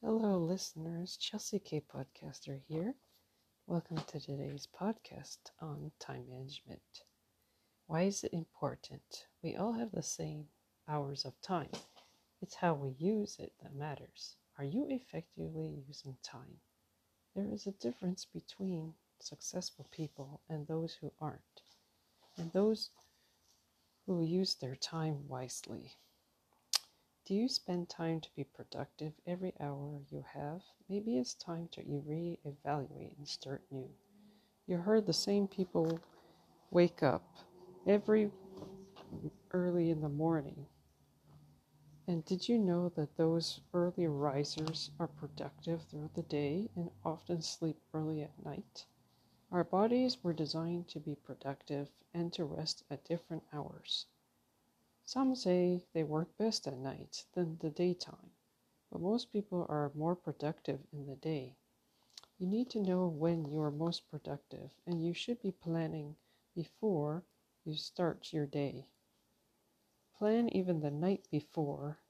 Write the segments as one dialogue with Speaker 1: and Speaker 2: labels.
Speaker 1: Hello, listeners. Chelsea K. Podcaster here. Welcome to today's podcast on time management. Why is it important? We all have the same hours of time. It's how we use it that matters. Are you effectively using time? There is a difference between successful people and those who aren't, and those who use their time wisely. Do you spend time to be productive every hour you have? Maybe it's time to re-evaluate and start new. You heard the same people wake up every early in the morning. And did you know that those early risers are productive throughout the day and often sleep early at night? Our bodies were designed to be productive and to rest at different hours. Some say they work best at night than the daytime, but most people are more productive in the day. You need to know when you are most productive, and you should be planning before you start your day. Plan even the night before,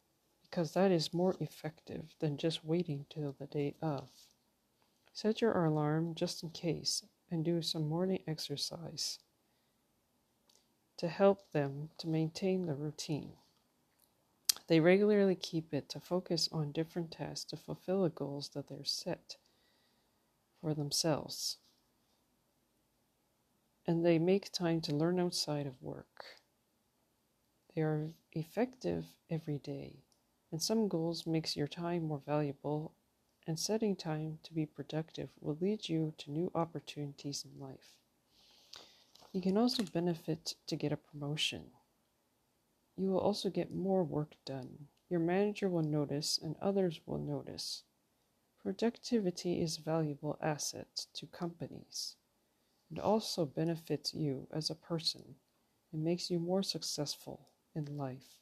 Speaker 1: because that is more effective than just waiting till the day of. Set your alarm just in case and do some morning exercise to help them to maintain the routine. They regularly keep it to focus on different tasks to fulfill the goals that they're set for themselves. And they make time to learn outside of work. They are effective every day, and some goals makes your time more valuable and setting time to be productive will lead you to new opportunities in life. You can also benefit to get a promotion. You will also get more work done. Your manager will notice and others will notice. Productivity is a valuable asset to companies. It also benefits you as a person and makes you more successful in life.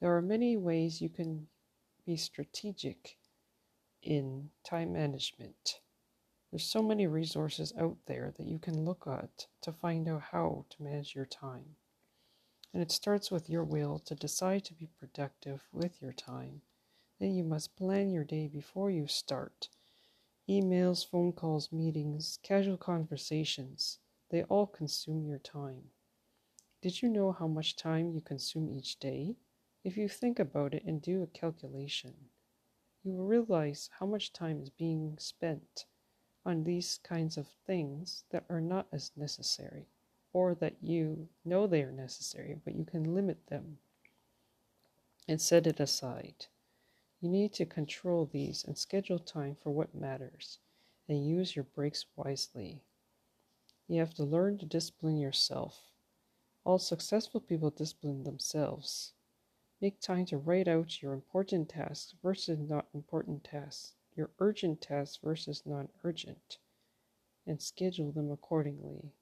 Speaker 1: There are many ways you can be strategic in time management. There's so many resources out there that you can look at to find out how to manage your time. And it starts with your will to decide to be productive with your time. Then you must plan your day before you start. Emails, phone calls, meetings, casual conversations, they all consume your time. Did you know how much time you consume each day? If you think about it and do a calculation, you will realize how much time is being spent on these kinds of things that are not as necessary, or that you know they are necessary, but you can limit them and set it aside. You need to control these and schedule time for what matters and use your breaks wisely. You have to learn to discipline yourself. All successful people discipline themselves. Make time to write out your important tasks versus not important tasks your urgent tasks versus non urgent and schedule them accordingly.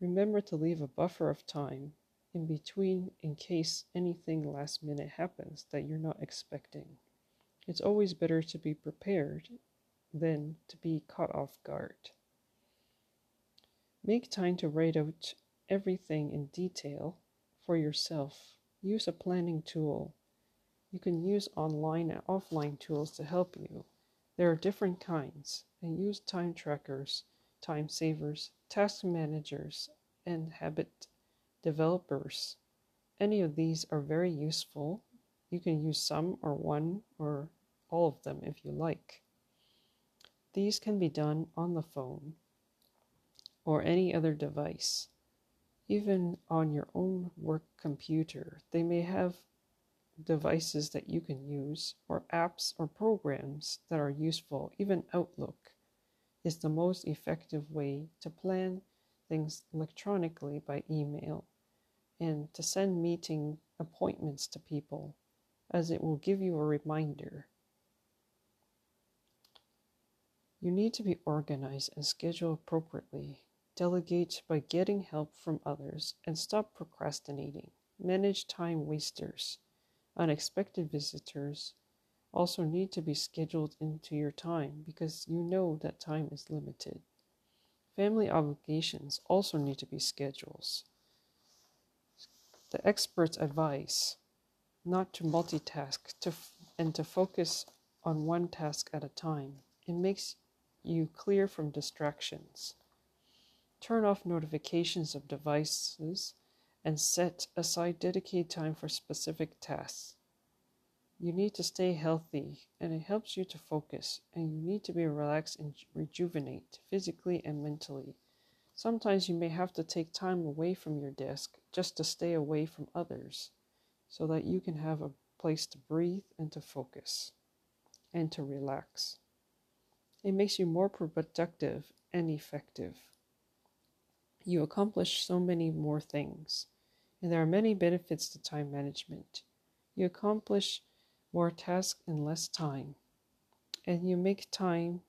Speaker 1: Remember to leave a buffer of time in between in case anything last minute happens that you're not expecting. It's always better to be prepared than to be caught off guard. Make time to write out everything in detail for yourself. Use a planning tool. You can use online and offline tools to help you. There are different kinds, and use time trackers, time savers, task managers, and habit developers. Any of these are very useful. You can use some or one or all of them if you like. These can be done on the phone or any other device. Even on your own work computer, they may have devices that you can use, or apps or programs that are useful, even Outlook, is the most effective way to plan things electronically by email and to send meeting appointments to people, as it will give you a reminder. You need to be organized and schedule appropriately. Delegate by getting help from others and stop procrastinating. Manage time wasters Unexpected visitors also need to be scheduled into your time because you know that time is limited. Family obligations also need to be scheduled. The experts advise not to multitask to f- and to focus on one task at a time. It makes you clear from distractions. Turn off notifications of devices and set aside dedicated time for specific tasks. You need to stay healthy and it helps you to focus, and you need to be relaxed and rejuvenate physically and mentally. Sometimes you may have to take time away from your desk just to stay away from others so that you can have a place to breathe and to focus and to relax. It makes you more productive and effective. You accomplish so many more things, and there are many benefits to time management. You accomplish more tasks in less time, and you make time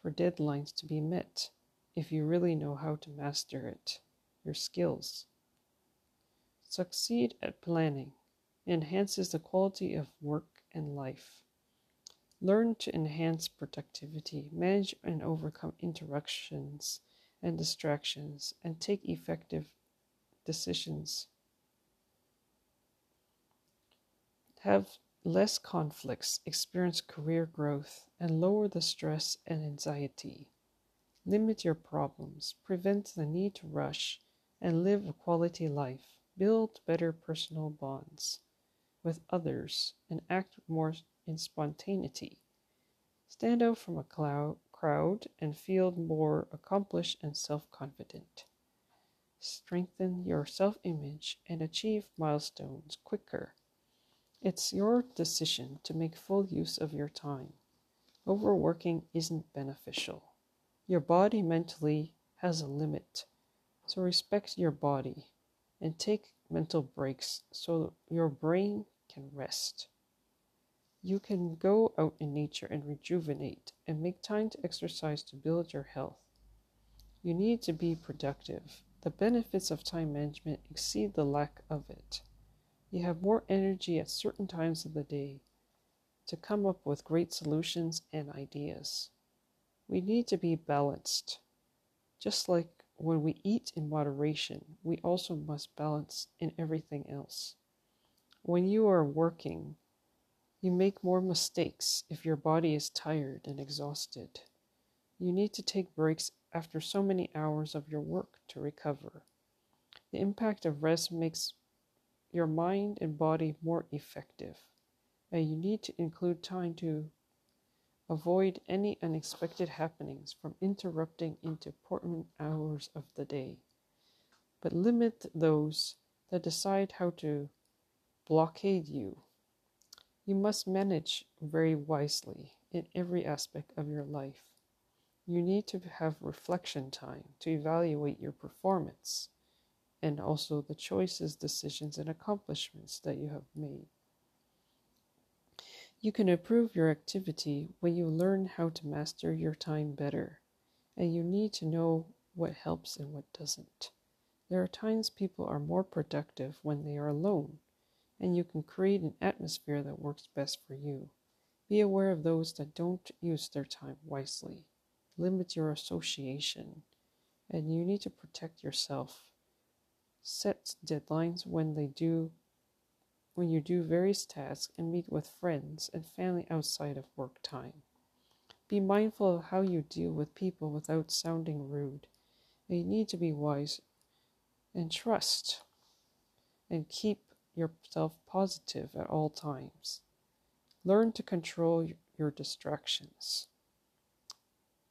Speaker 1: for deadlines to be met if you really know how to master it, your skills. Succeed at planning enhances the quality of work and life. Learn to enhance productivity, manage and overcome interruptions and distractions, and take effective decisions. Have less conflicts, experience career growth, and lower the stress and anxiety. Limit your problems, prevent the need to rush, and live a quality life. Build better personal bonds with others and act more in spontaneity. Stand out from a cloud, crowd and feel more accomplished and self confident. Strengthen your self image and achieve milestones quicker. It's your decision to make full use of your time. Overworking isn't beneficial. Your body mentally has a limit, so respect your body and take mental breaks so your brain can rest. You can go out in nature and rejuvenate and make time to exercise to build your health. You need to be productive. The benefits of time management exceed the lack of it. You have more energy at certain times of the day to come up with great solutions and ideas. We need to be balanced. Just like when we eat in moderation, we also must balance in everything else. When you are working, you make more mistakes if your body is tired and exhausted. You need to take breaks after so many hours of your work to recover. The impact of rest makes your mind and body more effective, and you need to include time to avoid any unexpected happenings from interrupting into important hours of the day. But limit those that decide how to blockade you. You must manage very wisely in every aspect of your life. You need to have reflection time to evaluate your performance and also the choices, decisions, and accomplishments that you have made. You can improve your activity when you learn how to master your time better, and you need to know what helps and what doesn't. There are times people are more productive when they are alone, and you can create an atmosphere that works best for you. Be aware of those that don't use their time wisely. Limit your association, and you need to protect yourself Set deadlines when they do when you do various tasks and meet with friends and family outside of work time. Be mindful of how you deal with people without sounding rude. You need to be wise and trust and keep yourself positive at all times. Learn to control your distractions.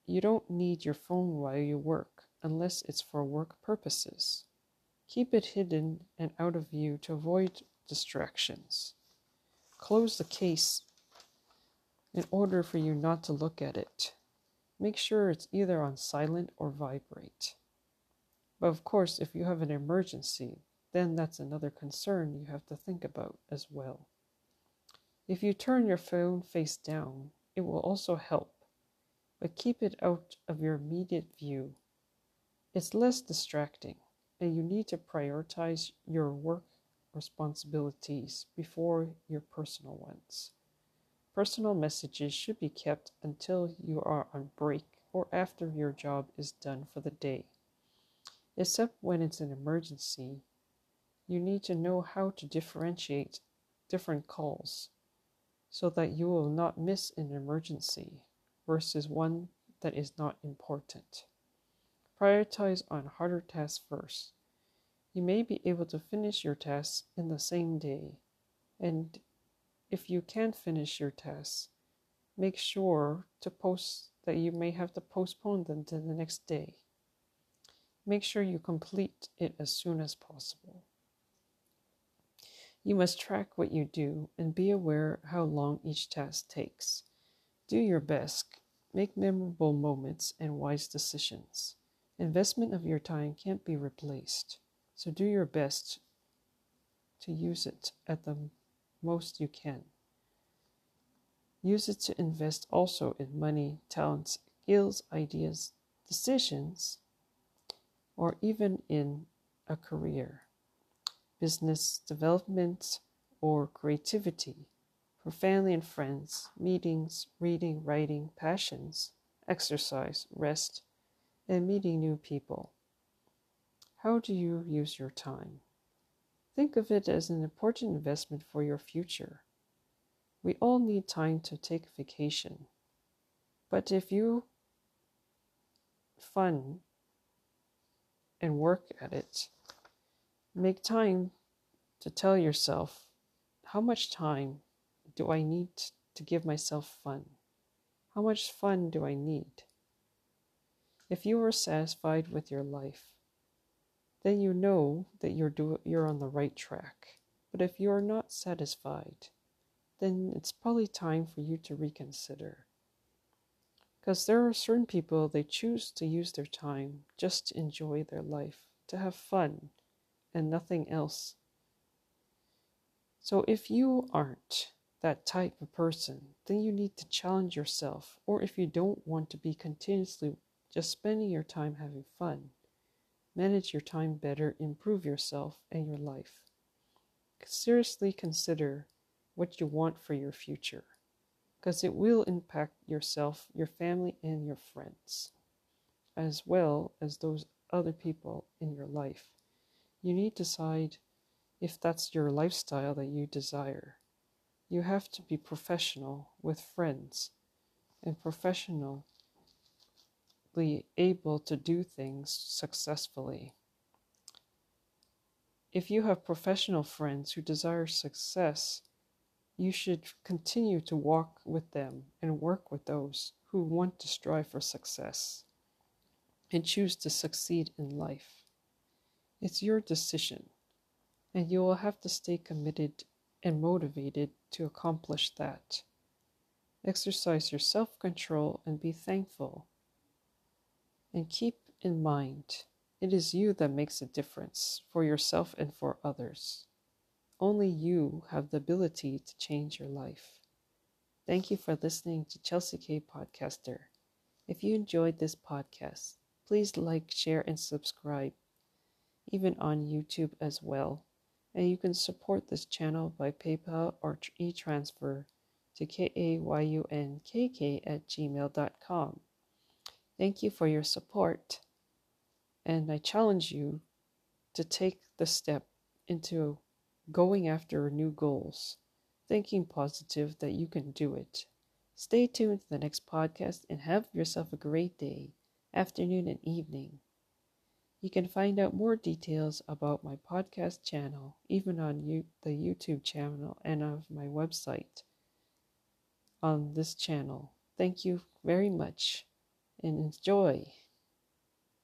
Speaker 1: You don't need your phone while you work unless it's for work purposes. Keep it hidden and out of view to avoid distractions. Close the case in order for you not to look at it. Make sure it's either on silent or vibrate. But of course, if you have an emergency, then that's another concern you have to think about as well. If you turn your phone face down, it will also help, but keep it out of your immediate view. It's less distracting and you need to prioritize your work responsibilities before your personal ones. Personal messages should be kept until you are on break or after your job is done for the day. Except when it's an emergency, you need to know how to differentiate different calls. so that you will not miss an emergency versus one that is not important. Prioritize on harder tasks first. You may be able to finish your tasks in the same day, and if you can't finish your tasks, make sure to post that you may have to postpone them to the next day. Make sure you complete it as soon as possible. You must track what you do and be aware how long each task takes. Do your best, make memorable moments and wise decisions. Investment of your time can't be replaced, so do your best to use it at the most you can. Use it to invest also in money, talents, skills, ideas, decisions, or even in a career, business development, or creativity, for family and friends, meetings, reading, writing, passions, exercise, rest, and meeting new people. How do you use your time? Think of it as an important investment for your future. We all need time to take vacation. But if you fun and work at it, make time to tell yourself how much time do I need to give myself fun? How much fun do I need? If you are satisfied with your life, then you know that you're do- you're on the right track. But if you are not satisfied, then it's probably time for you to reconsider. Because there are certain people they choose to use their time just to enjoy their life, to have fun and nothing else. So if you aren't that type of person, then you need to challenge yourself. Or if you don't want to be continuously just spending your time having fun, manage your time better, improve yourself and your life. Seriously consider what you want for your future because it will impact yourself, your family, and your friends, as well as those other people in your life. You need to decide if that's your lifestyle that you desire. You have to be professional with friends and professionally able to do things successfully. If you have professional friends who desire success, you should continue to walk with them and work with those who want to strive for success and choose to succeed in life. It's your decision, and you will have to stay committed and motivated to accomplish that. Exercise your self control and be thankful. And keep in mind it is you that makes a difference for yourself and for others. Only you have the ability to change your life. Thank you for listening to Chelsea K Podcaster. If you enjoyed this podcast, please like, share, and subscribe, even on YouTube as well. And you can support this channel by PayPal or e transfer to kayunkk at gmail.com. Thank you for your support and I challenge you to take the step into going after new goals, thinking positive that you can do it. Stay tuned to the next podcast and have yourself a great day, afternoon, and evening. You can find out more details about my podcast channel, even on the YouTube channel and of my website on this channel. Thank you very much and enjoy.